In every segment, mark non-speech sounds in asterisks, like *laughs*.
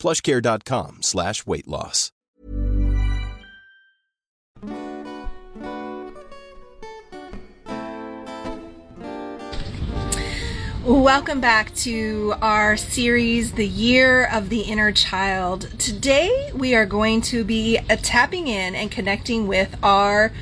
plushcare.com slash weight loss. Welcome back to our series, The Year of the Inner Child. Today we are going to be tapping in and connecting with our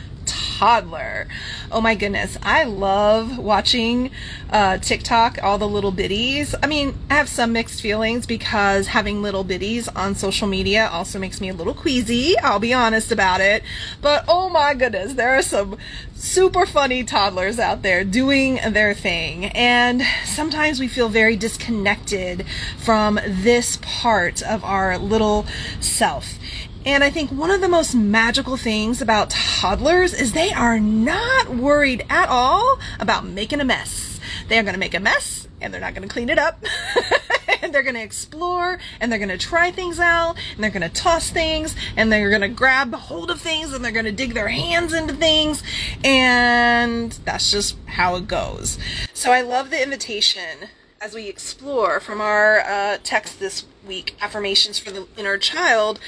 toddler. Oh my goodness, I love watching uh, TikTok, all the little biddies. I mean, I have some mixed feelings because having little biddies on social media also makes me a little queasy. I'll be honest about it. But oh my goodness, there are some super funny toddlers out there doing their thing. And sometimes we feel very disconnected from this part of our little self. And I think one of the most magical things about toddlers is they are not worried at all about making a mess. They are going to make a mess and they're not going to clean it up. *laughs* and they're going to explore and they're going to try things out and they're going to toss things and they're going to grab hold of things and they're going to dig their hands into things. And that's just how it goes. So I love the invitation as we explore from our uh, text this week, Affirmations for the Inner Child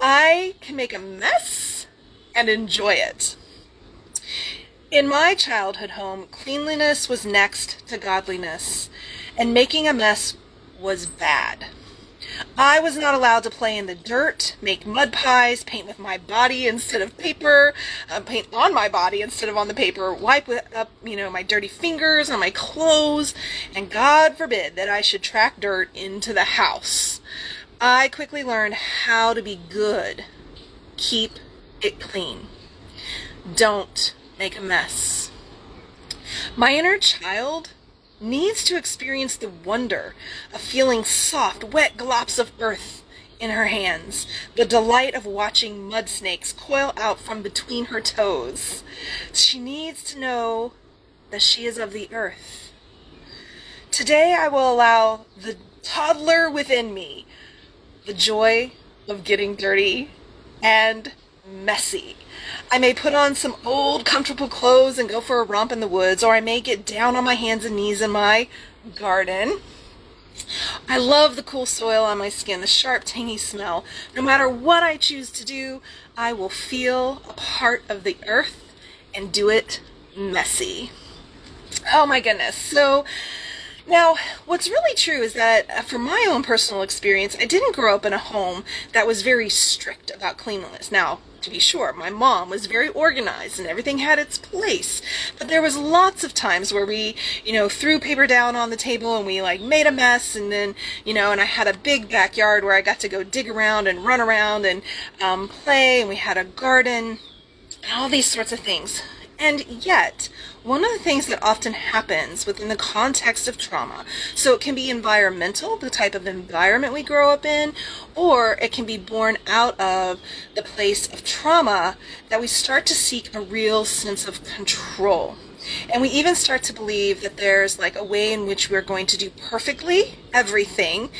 I can make a mess and enjoy it. In my childhood home, cleanliness was next to godliness, and making a mess was bad. I was not allowed to play in the dirt, make mud pies, paint with my body instead of paper, uh, paint on my body instead of on the paper, wipe up, you know, my dirty fingers on my clothes, and God forbid that I should track dirt into the house. I quickly learned how to be good. Keep it clean. Don't make a mess. My inner child needs to experience the wonder of feeling soft, wet glops of earth in her hands, the delight of watching mud snakes coil out from between her toes. She needs to know that she is of the earth. Today I will allow the toddler within me the joy of getting dirty and messy. I may put on some old comfortable clothes and go for a romp in the woods, or I may get down on my hands and knees in my garden. I love the cool soil on my skin, the sharp, tangy smell. No matter what I choose to do, I will feel a part of the earth and do it messy. Oh my goodness. So, now, what's really true is that, uh, from my own personal experience, I didn't grow up in a home that was very strict about cleanliness. Now, to be sure, my mom was very organized and everything had its place. But there was lots of times where we, you know, threw paper down on the table and we like made a mess and then, you know, and I had a big backyard where I got to go dig around and run around and um, play and we had a garden and all these sorts of things. And yet, one of the things that often happens within the context of trauma, so it can be environmental, the type of environment we grow up in, or it can be born out of the place of trauma, that we start to seek a real sense of control. And we even start to believe that there's like a way in which we're going to do perfectly everything.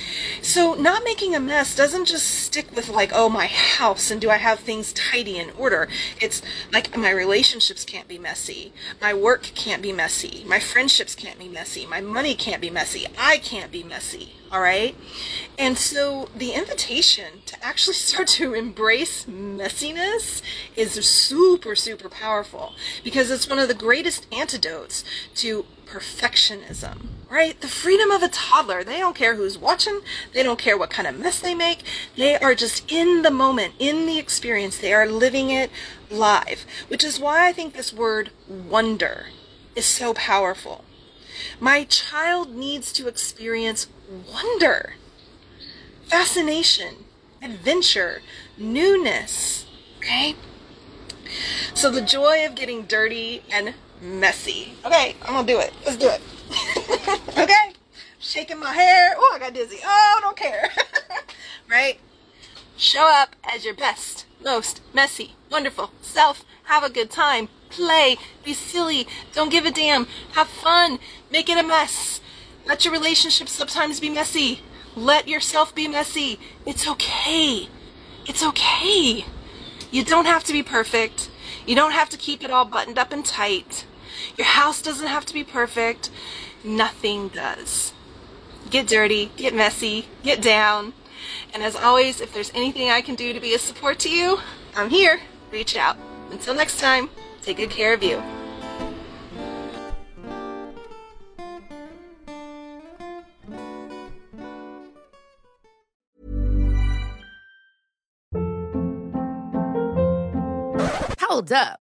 So not making a mess doesn't just stick with like, oh, my house and do I have things tidy in order. It's like my relationships can't be messy. My work can't be messy. My friendships can't be messy. My money can't be messy. I can't be messy. All right. And so the invitation to actually *laughs* start to embrace messiness is super, super powerful because it's one of the greatest antidotes to perfectionism, right? The freedom of a toddler. They don't care who's watching. They don't care what kind of mess they make. They are just in the moment, in the experience. They are living it live, which is why I think this word wonder is so powerful. My child needs to experience wonder, fascination, adventure, newness. Okay? So the joy of getting dirty and messy. Okay, I'm gonna do it. Let's do it. *laughs* okay? Shaking my hair. Oh, I got dizzy. Oh, don't care. *laughs* right? Show up as your best, most messy, wonderful self. Have a good time. Play. Be silly. Don't give a damn. Have fun. Make it a mess. Let your relationships sometimes be messy. Let yourself be messy. It's okay. It's okay. You don't have to be perfect. You don't have to keep it all buttoned up and tight. Your house doesn't have to be perfect. Nothing does. Get dirty, get messy, get down. And as always, if there's anything I can do to be a support to you, I'm here. Reach out. Until next time, take good care of you. Hold up.